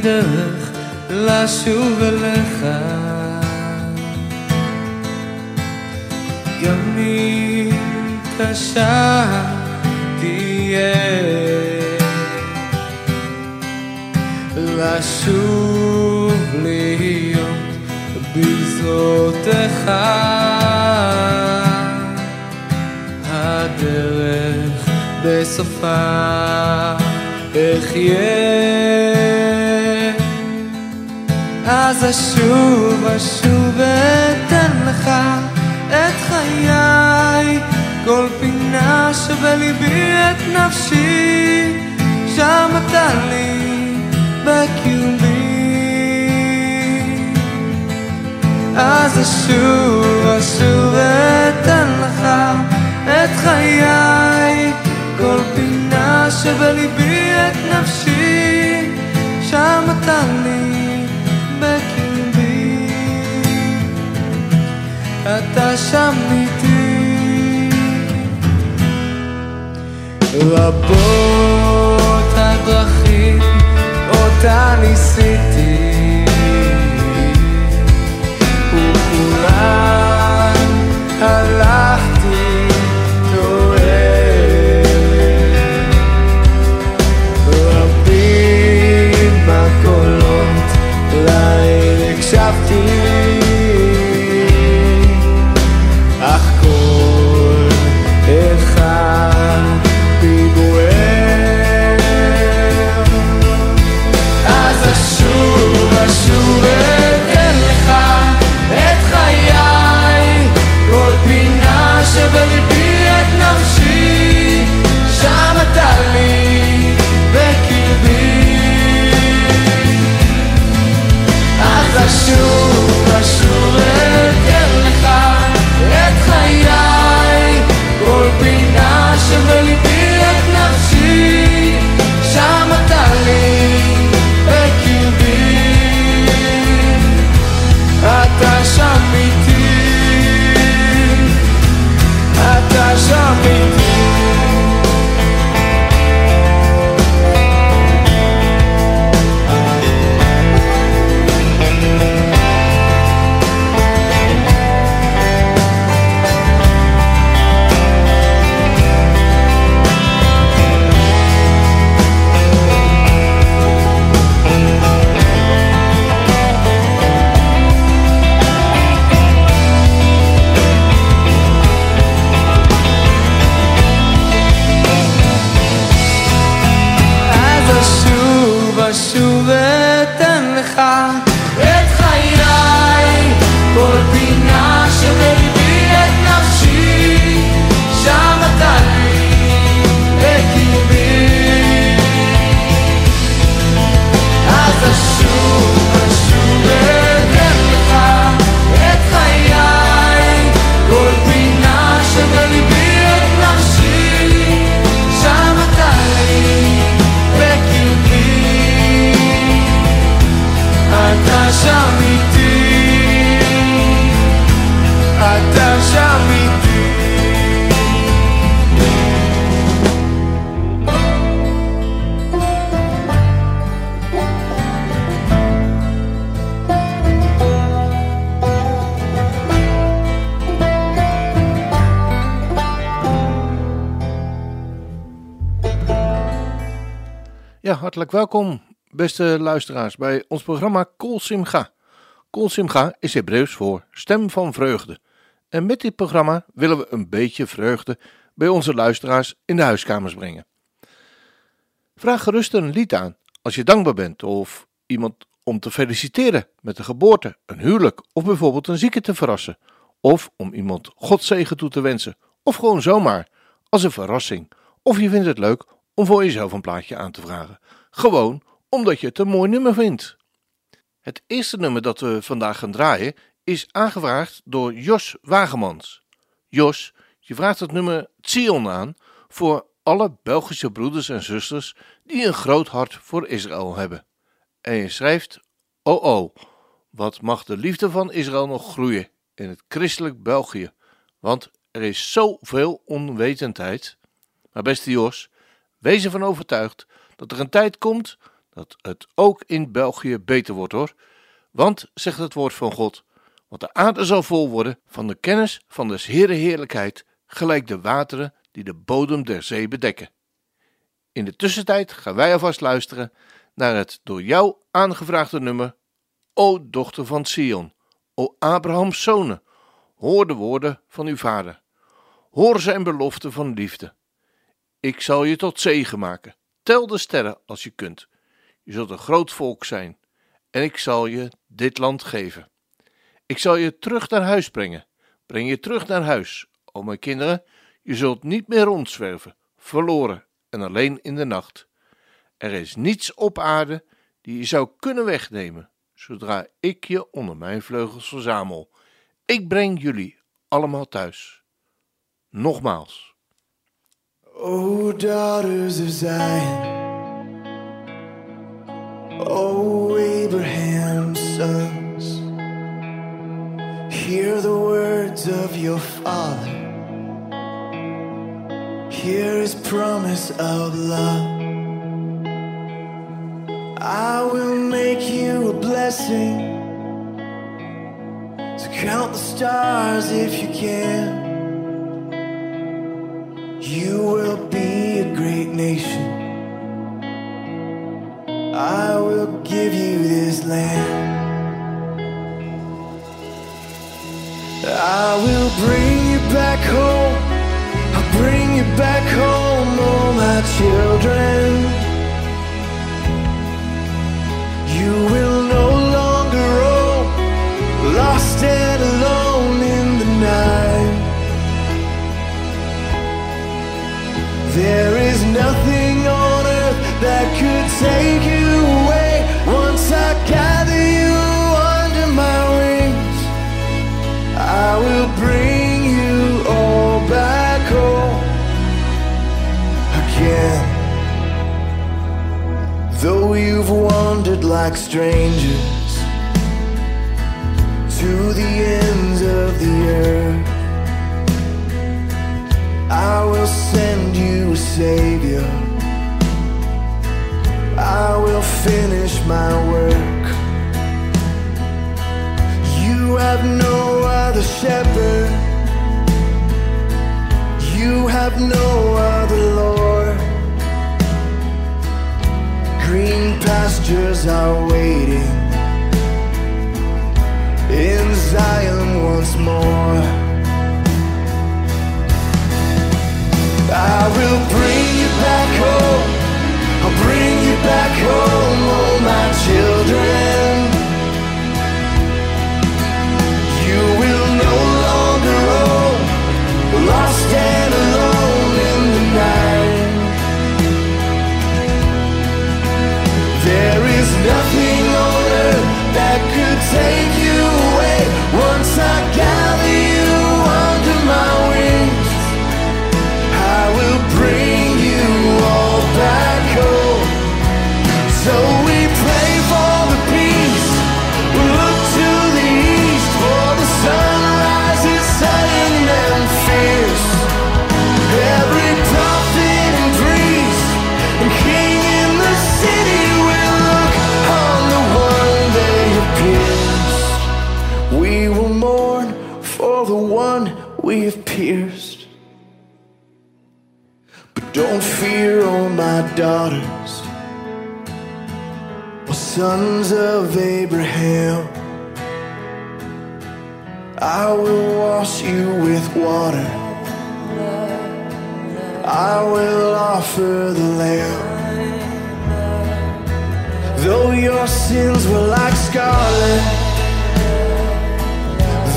הדרך לשוב אליך. גם אם קשה תהיה לשוב להיות בזרועותיך הדרך בסופה אחיה אז אשוב אשוב ואתן לך את חיי. כל פינה שבליבי את נפשי שם אתה לי בקיומי. אז אשוב אשוב ואתן לך את חיי. כל פינה שבליבי את נפשי שם אתה לי אתה שם איתי. רבות הדרכים אותה ניסיתי welkom, beste luisteraars, bij ons programma Kol Simcha. Kol Simcha is Hebreeuws voor stem van vreugde. En met dit programma willen we een beetje vreugde bij onze luisteraars in de huiskamers brengen. Vraag gerust een lied aan als je dankbaar bent of iemand om te feliciteren met een geboorte, een huwelijk of bijvoorbeeld een zieke te verrassen. Of om iemand Godzegen toe te wensen. Of gewoon zomaar, als een verrassing. Of je vindt het leuk om voor jezelf een plaatje aan te vragen. Gewoon omdat je het een mooi nummer vindt. Het eerste nummer dat we vandaag gaan draaien is aangevraagd door Jos Wagemans. Jos, je vraagt het nummer Zion aan voor alle Belgische broeders en zusters die een groot hart voor Israël hebben. En je schrijft: Oh oh, wat mag de liefde van Israël nog groeien in het christelijk België, want er is zoveel onwetendheid. Maar beste Jos, wees ervan overtuigd dat er een tijd komt dat het ook in België beter wordt hoor. Want, zegt het woord van God, want de aarde zal vol worden van de kennis van des Heere heerlijkheid, gelijk de wateren die de bodem der zee bedekken. In de tussentijd gaan wij alvast luisteren naar het door jou aangevraagde nummer O dochter van Sion, o Abrahams zonen, hoor de woorden van uw vader. Hoor zijn belofte van liefde. Ik zal je tot zegen maken. Tel de sterren als je kunt. Je zult een groot volk zijn, en ik zal je dit land geven. Ik zal je terug naar huis brengen. Breng je terug naar huis, o mijn kinderen. Je zult niet meer rondzwerven, verloren en alleen in de nacht. Er is niets op aarde die je zou kunnen wegnemen, zodra ik je onder mijn vleugels verzamel. Ik breng jullie allemaal thuis. Nogmaals. O daughters of Zion, O Abraham's sons, hear the words of your father. Hear his promise of love. I will make you a blessing. So count the stars if you can. Land. I will bring you back home. I'll bring you back home, oh my children. Strangers to the ends of the earth, I will send you a savior. I will finish my Zion once more. I will bring you back home. I'll bring you back home, daughters, oh sons of Abraham. I will wash you with water. I will offer the lamb. Though your sins were like scarlet,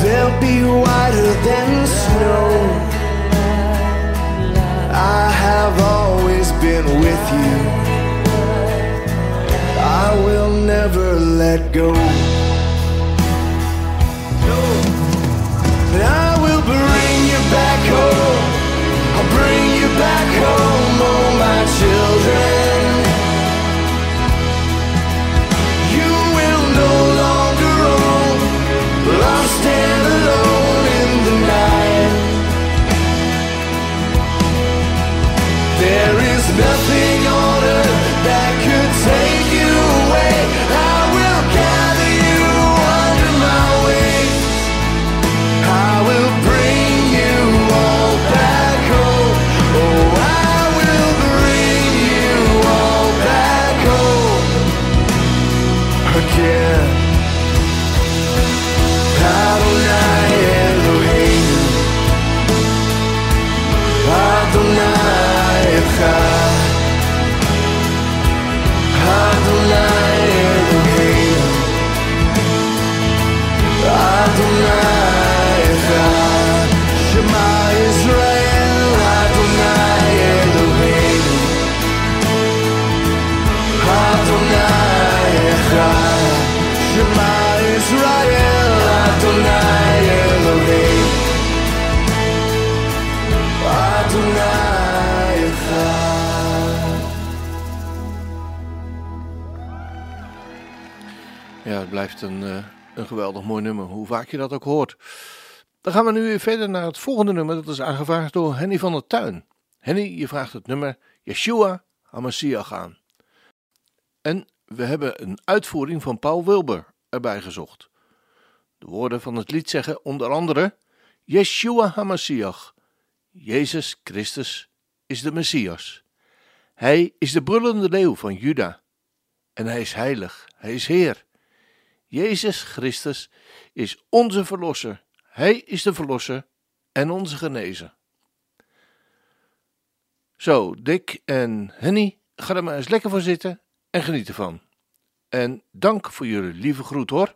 they'll be whiter than snow. Been with you. I will never let go. blijft een, eh, een geweldig mooi nummer, hoe vaak je dat ook hoort. Dan gaan we nu weer verder naar het volgende nummer, dat is aangevraagd door Henny van der Tuin. Henny, je vraagt het nummer Yeshua HaMashiach aan. En we hebben een uitvoering van Paul Wilber erbij gezocht. De woorden van het lied zeggen onder andere: Yeshua HaMashiach. Jezus Christus is de Messias. Hij is de brullende leeuw van Juda. En hij is heilig, hij is Heer. Jezus Christus is onze Verlosser. Hij is de Verlosser en onze genezer. Zo, Dick en Henny, ga er maar eens lekker voor zitten en geniet ervan. En dank voor jullie lieve groet hoor.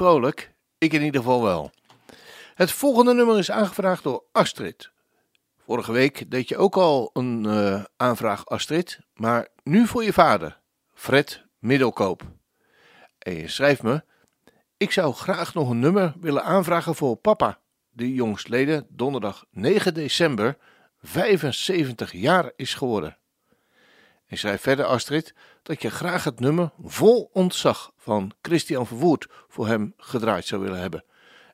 Vrolijk? Ik in ieder geval wel. Het volgende nummer is aangevraagd door Astrid. Vorige week deed je ook al een eh, aanvraag Astrid, maar nu voor je vader, Fred Middelkoop. En je schrijft me, ik zou graag nog een nummer willen aanvragen voor papa, die jongstleden donderdag 9 december 75 jaar is geworden. En schrijf verder Astrid dat je graag het nummer Vol Ontzag van Christian Verwoerd voor hem gedraaid zou willen hebben.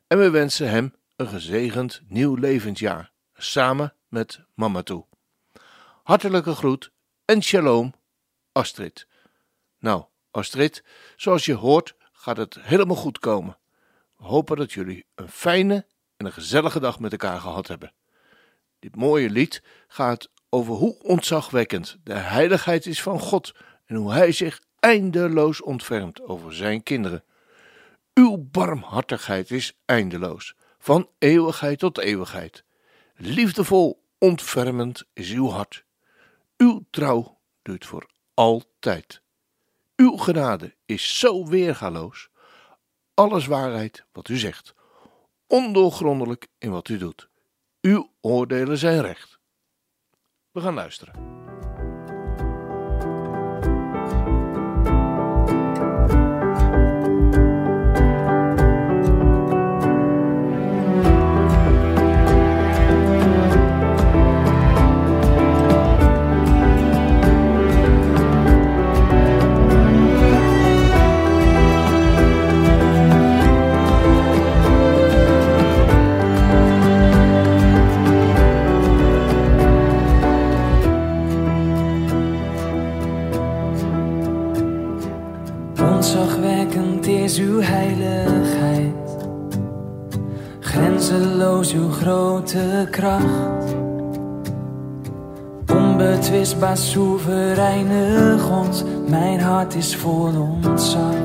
En we wensen hem een gezegend nieuw levensjaar, samen met mama toe. Hartelijke groet en shalom, Astrid. Nou, Astrid, zoals je hoort gaat het helemaal goed komen. We hopen dat jullie een fijne en een gezellige dag met elkaar gehad hebben. Dit mooie lied gaat over hoe ontzagwekkend de heiligheid is van God en hoe Hij zich eindeloos ontfermt over Zijn kinderen. Uw barmhartigheid is eindeloos, van eeuwigheid tot eeuwigheid. Liefdevol, ontfermend is uw hart. Uw trouw duurt voor altijd. Uw genade is zo weergaloos. Alles waarheid wat u zegt, ondoorgrondelijk in wat u doet. Uw oordelen zijn recht. We gaan luisteren. Uw heiligheid, grenzeloos uw grote kracht. Onbetwistbaar soevereine God, mijn hart is vol ontzag.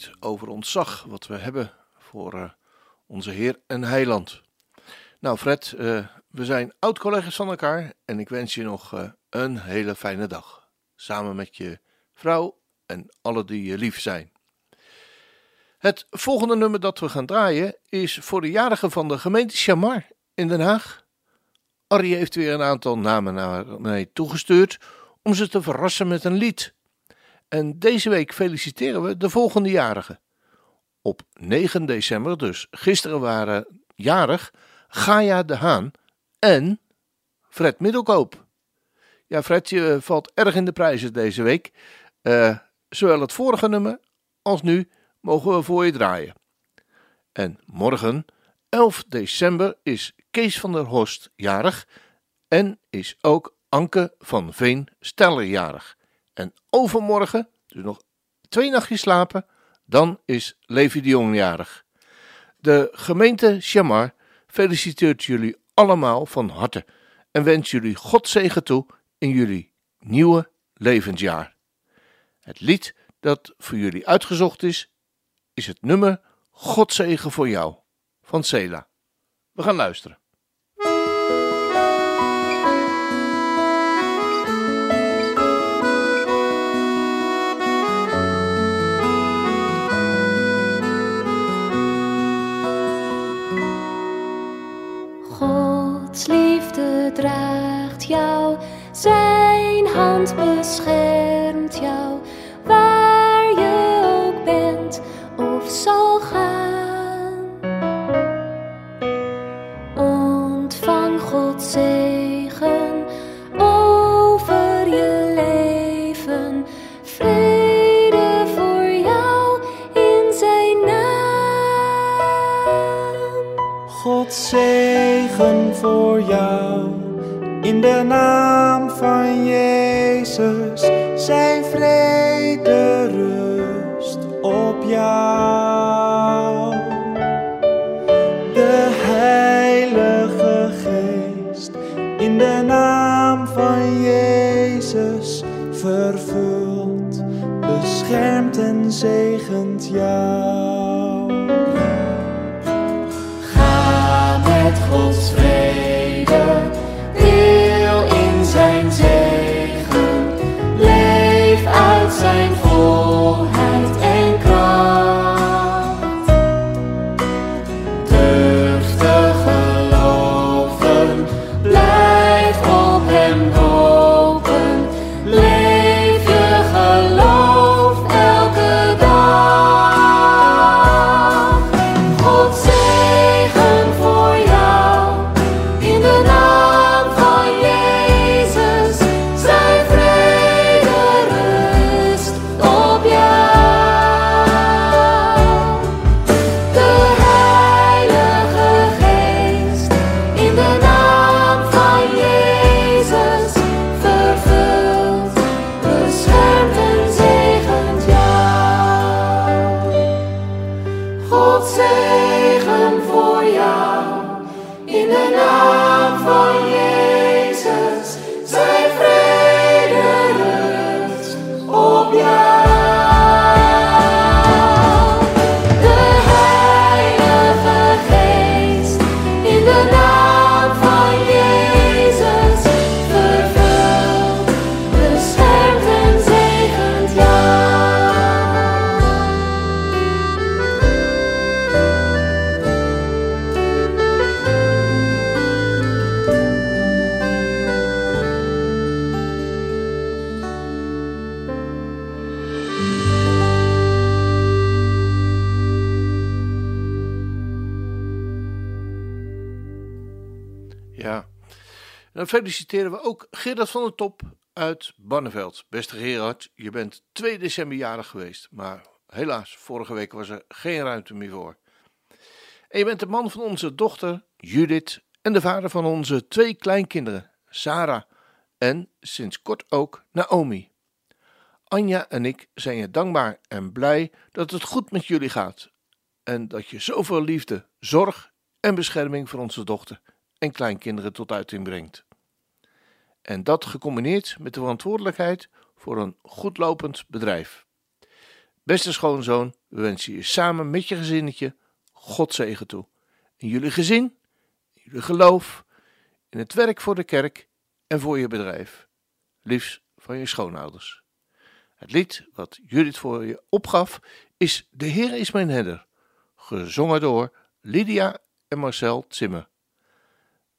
Spreekt over ontzag wat we hebben voor eh, onze Heer en Heiland. Nou, Fred, eh, we zijn oud-collega's van elkaar en ik wens je nog eh, een hele fijne dag. Samen met je vrouw en alle die je lief zijn. Het volgende nummer dat we gaan draaien is voor de jarigen van de gemeente Chamar in Den Haag. Arrie heeft weer een aantal namen naar mij toegestuurd om ze te verrassen met een lied. En deze week feliciteren we de volgende jarigen. Op 9 december, dus gisteren waren jarig Gaia de Haan en Fred Middelkoop. Ja, Fred, je valt erg in de prijzen deze week. Eh, zowel het vorige nummer als nu mogen we voor je draaien. En morgen, 11 december, is Kees van der Horst jarig en is ook Anke van Veen Steller jarig. En overmorgen, dus nog twee nachtjes slapen, dan is Levi de Jong jarig. De gemeente Chamar feliciteert jullie allemaal van harte en wens jullie God zegen toe in jullie nieuwe levensjaar. Het lied dat voor jullie uitgezocht is, is het nummer God zegen voor jou van Sela. We gaan luisteren. Beschermt jou, waar je ook bent of zal gaan. Jezus vervult, beschermt en zegent jou. Dan feliciteren we ook Gerard van der Top uit Barneveld. Beste Gerard, je bent 2 december jarig geweest, maar helaas, vorige week was er geen ruimte meer voor. En je bent de man van onze dochter Judith en de vader van onze twee kleinkinderen, Sarah en sinds kort ook Naomi. Anja en ik zijn je dankbaar en blij dat het goed met jullie gaat en dat je zoveel liefde, zorg en bescherming voor onze dochter en kleinkinderen tot uiting brengt. En dat gecombineerd met de verantwoordelijkheid voor een goed lopend bedrijf. Beste schoonzoon, we wensen je samen met je gezinnetje God zegen toe. In jullie gezin, in jullie geloof, in het werk voor de kerk en voor je bedrijf. Liefst van je schoonouders. Het lied wat Judith voor je opgaf is De Heer is mijn herder, gezongen door Lydia en Marcel Zimmer.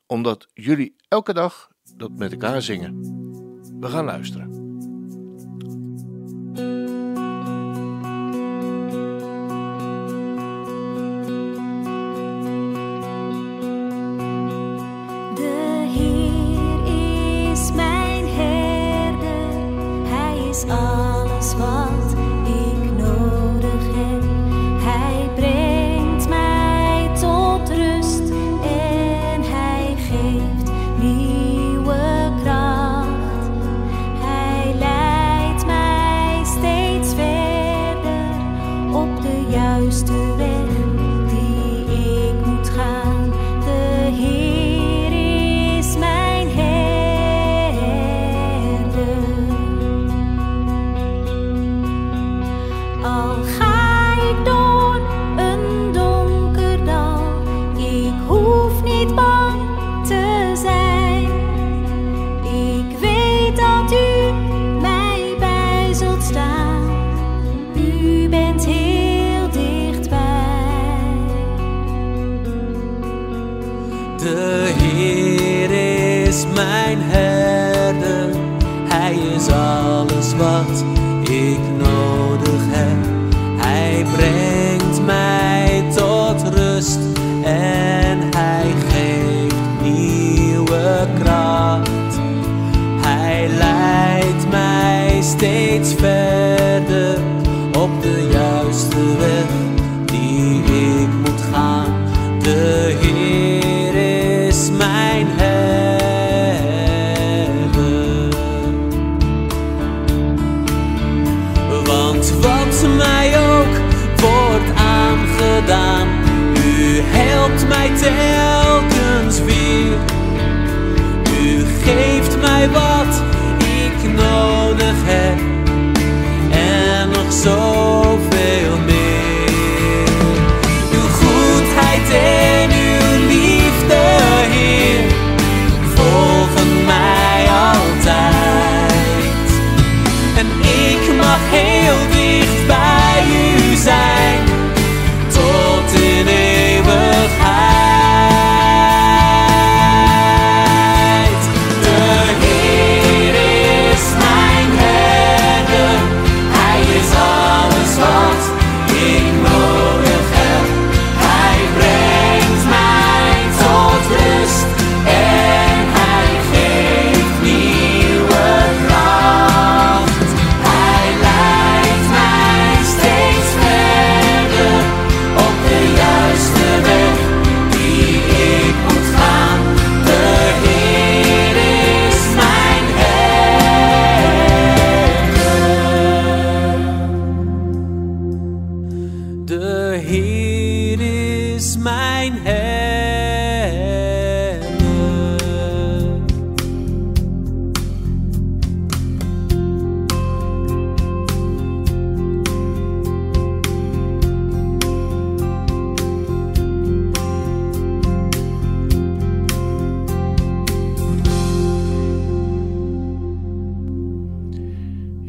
Omdat jullie elke dag dat met elkaar zingen. We gaan luisteren. U helpt mij telkens weer. U geeft mij wat ik nodig heb en nog zoveel meer. Uw goedheid en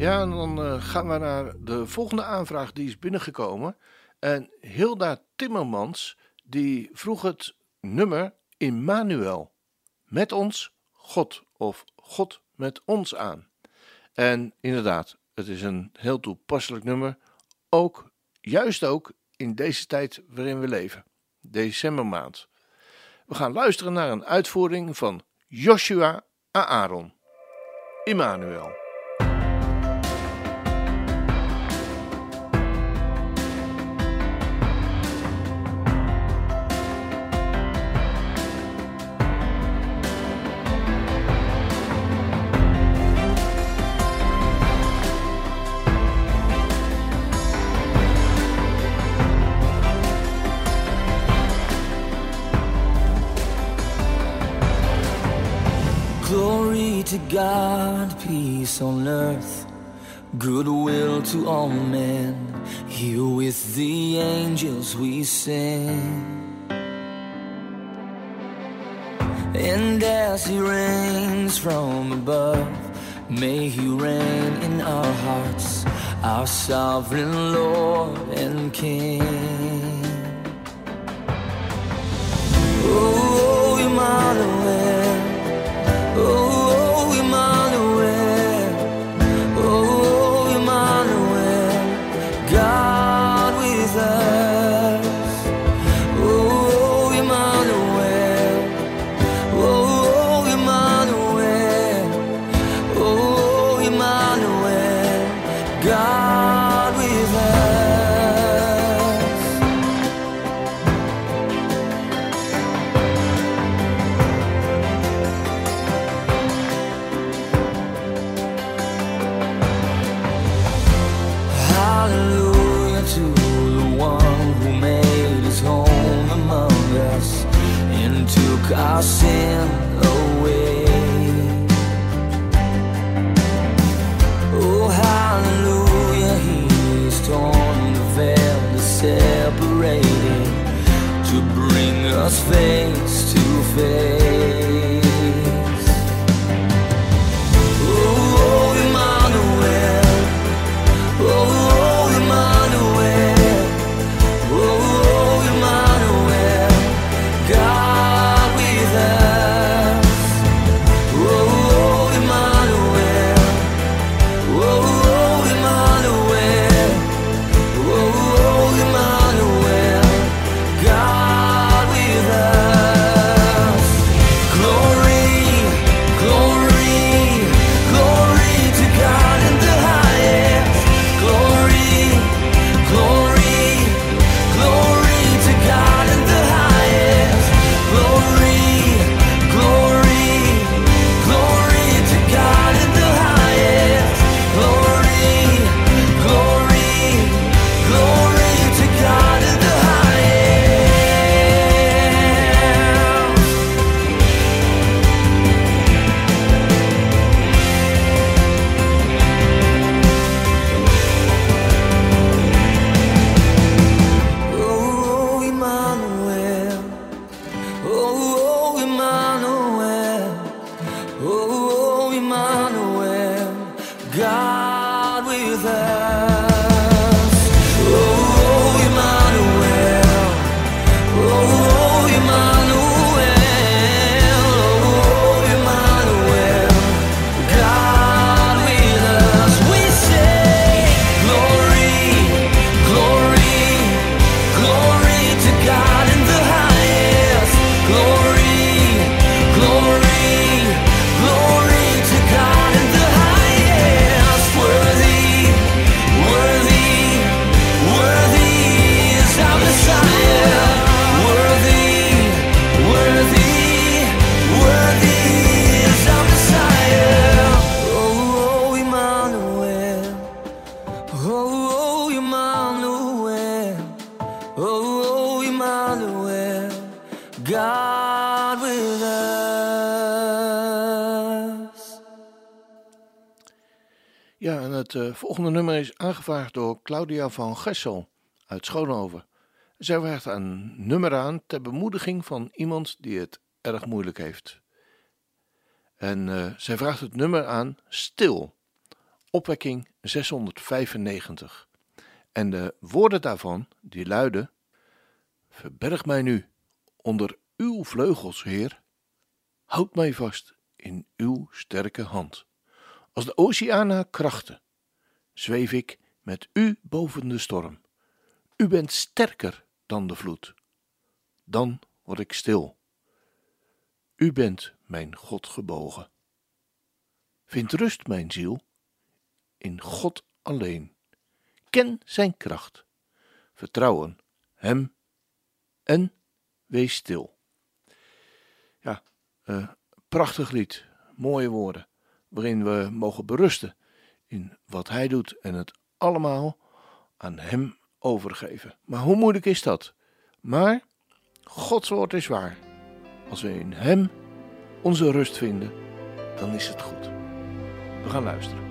Ja, en dan eh, gaan we naar de volgende aanvraag die is binnengekomen. En Hilda Timmermans, die vroeg het nummer Immanuel. Met ons God of God met ons aan. En inderdaad, het is een heel toepasselijk nummer. Ook, juist ook in deze tijd waarin we leven. Decembermaand. We gaan luisteren naar een uitvoering van Joshua Aaron. Immanuel. God, peace on earth, goodwill to all men. Here with the angels we sing. And as he reigns from above, may he reign in our hearts, our sovereign Lord and King. Oh, Emmanuel, volgende nummer is aangevraagd door Claudia van Gessel uit Schoonhoven. Zij vraagt een nummer aan ter bemoediging van iemand die het erg moeilijk heeft. En eh, zij vraagt het nummer aan Stil, opwekking 695. En de woorden daarvan, die luiden: Verberg mij nu onder uw vleugels, Heer. Houd mij vast in uw sterke hand. Als de oceaan krachten, zweef ik met u boven de storm. U bent sterker dan de vloed. Dan word ik stil. U bent mijn God gebogen. Vind rust, mijn ziel, in God alleen. Ken zijn kracht. Vertrouwen hem en wees stil. Ja, eh, prachtig lied, mooie woorden, waarin we mogen berusten in wat hij doet en het allemaal aan hem overgeven. Maar hoe moeilijk is dat? Maar Gods woord is waar. Als we in hem onze rust vinden, dan is het goed. We gaan luisteren.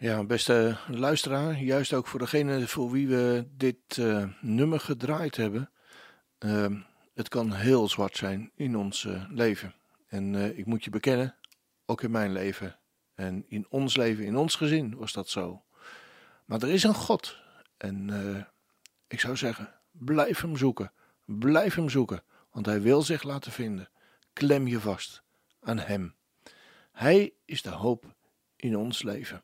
Ja, beste luisteraar, juist ook voor degene voor wie we dit eh, nummer gedraaid hebben. Ehm, het kan heel zwart zijn in ons eh, leven. En eh, ik moet je bekennen, ook in mijn leven en in ons leven, in ons gezin was dat zo. Maar er is een God. En ik zou zeggen, blijf hem zoeken. Blijf hem zoeken, want hij wil zich laten vinden. Klem je vast aan hem. Hij is de hoop in ons leven.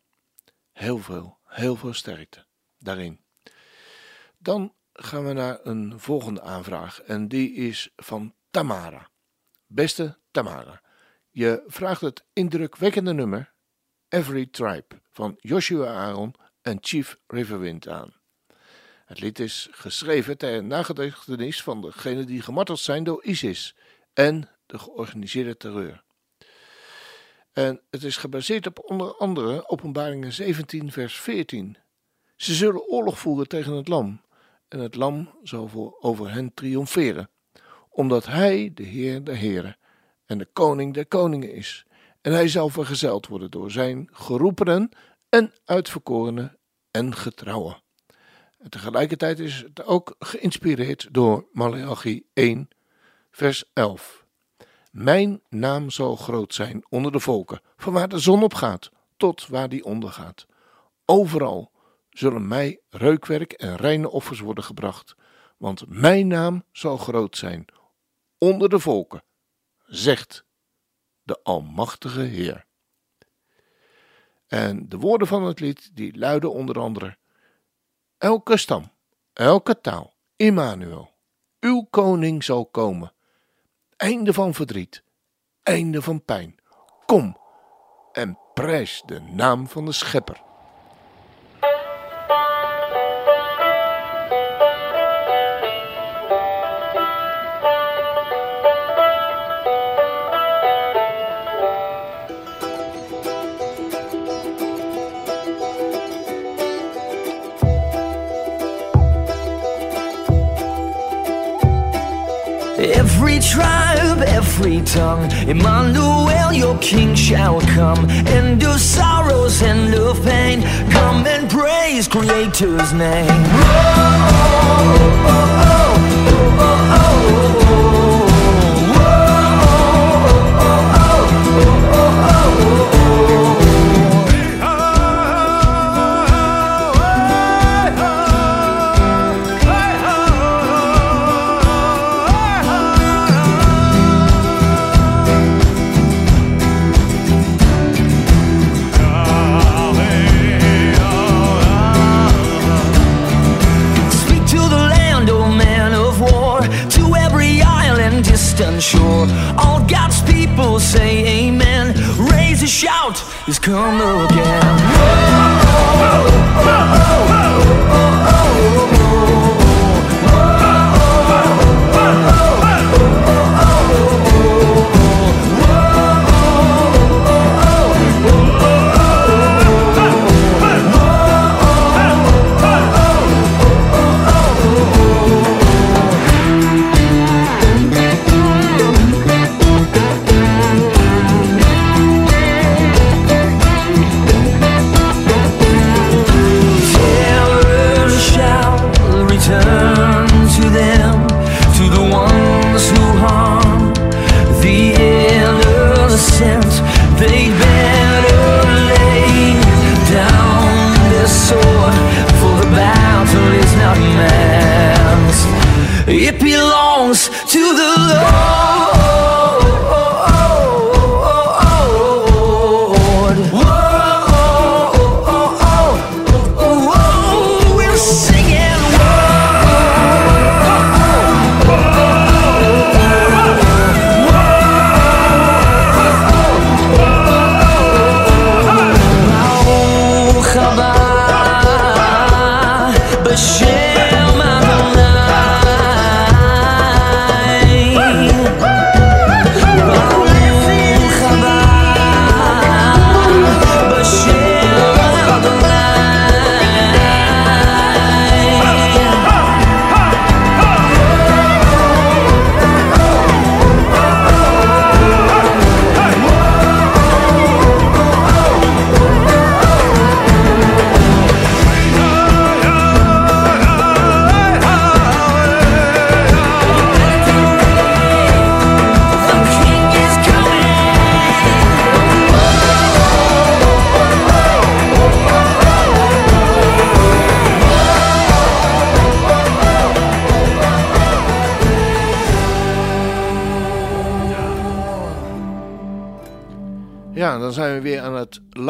Heel veel, heel veel sterkte daarin. Dan gaan we naar een volgende aanvraag en die is van Tamara. Beste Tamara, je vraagt het indrukwekkende nummer Every Tribe van Joshua Aaron en Chief Riverwind aan. Het lied is geschreven ter nagedachtenis van degenen die gemarteld zijn door ISIS en de georganiseerde terreur. En het is gebaseerd op onder andere Openbaringen 17, vers 14. Ze zullen oorlog voeren tegen het lam, en het lam zal voor over hen triomferen, omdat hij de Heer der Heren en de Koning der Koningen is. En hij zal vergezeld worden door zijn geroepenen en uitverkorenen en getrouwen. En tegelijkertijd is het ook geïnspireerd door Malachi 1, vers 11. Mijn naam zal groot zijn onder de volken, van waar de zon opgaat tot waar die ondergaat. Overal zullen mij reukwerk en reine offers worden gebracht, want mijn naam zal groot zijn onder de volken, zegt de Almachtige Heer. En de woorden van het lied die luiden onder andere: Elke stam, elke taal, Immanuel, uw koning zal komen. Einde van verdriet, einde van pijn. Kom en prijs de naam van de Schepper. Every tribe, every tongue, Emmanuel, your king shall come. End of sorrows, end of pain. Come and praise Creator's name. Speak He's coming.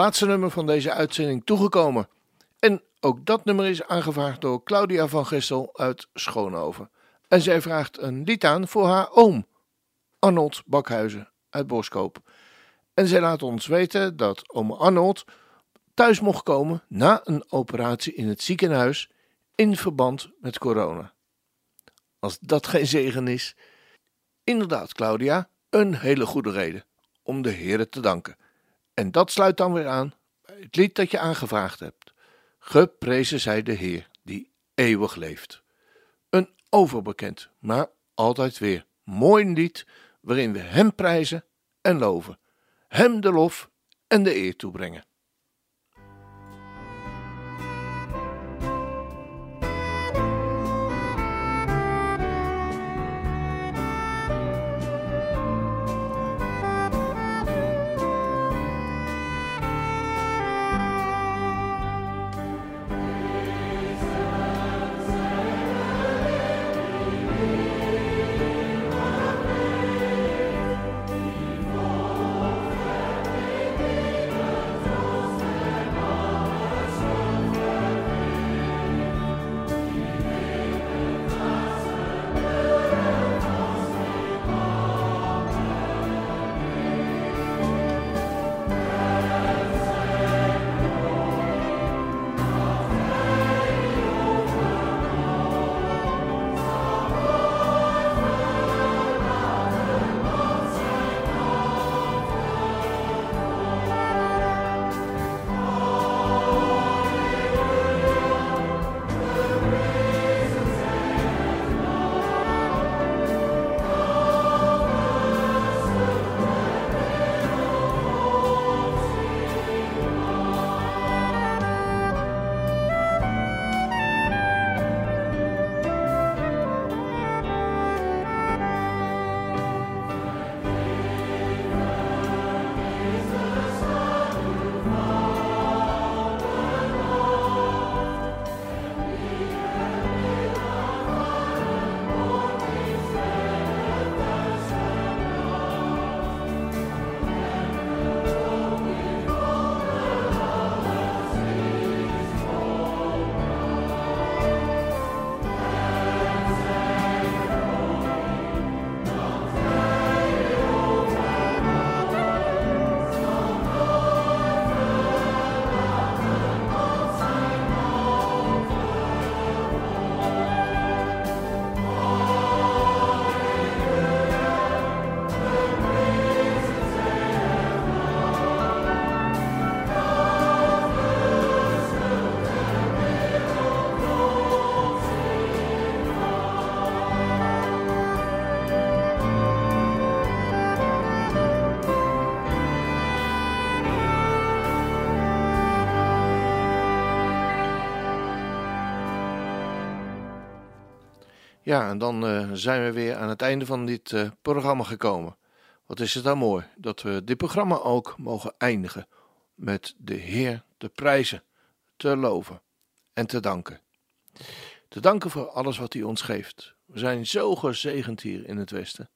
Laatste nummer van deze uitzending toegekomen. En ook dat nummer is aangevraagd door Claudia van Gestel uit Schoonhoven. En zij vraagt een lied aan voor haar oom, Arnold Bakhuizen uit Boskoop. En zij laat ons weten dat oom Arnold thuis mocht komen na een operatie in het ziekenhuis in verband met corona. Als dat geen zegen is, inderdaad Claudia, een hele goede reden om de Heere te danken. En dat sluit dan weer aan bij het lied dat je aangevraagd hebt. Geprezen zij de Heer die eeuwig leeft. Een overbekend, maar altijd weer mooi lied waarin we Hem prijzen en loven, Hem de lof en de eer toebrengen. Ja, en dan eh, zijn we weer aan het einde van dit eh, programma gekomen. Wat is het dan mooi dat we dit programma ook mogen eindigen met de Heer te prijzen, te loven en te danken. Te danken voor alles wat hij ons geeft. We zijn zo gezegend hier in het Westen.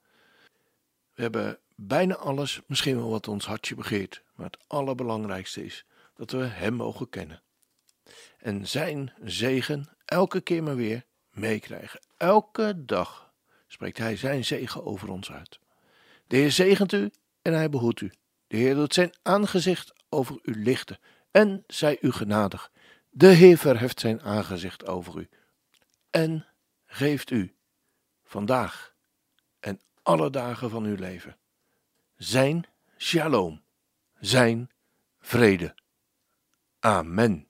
We hebben bijna alles, misschien wel wat ons hartje begeert, maar het allerbelangrijkste is dat we Hem mogen kennen. En Zijn zegen elke keer maar weer meekrijgen. Elke dag spreekt Hij Zijn zegen over ons uit. De Heer zegent u en Hij behoedt u. De Heer doet Zijn aangezicht over u lichten en zij u genadig. De Heer verheft Zijn aangezicht over u en geeft u vandaag en alle dagen van uw leven zijn shalom, zijn vrede. Amen.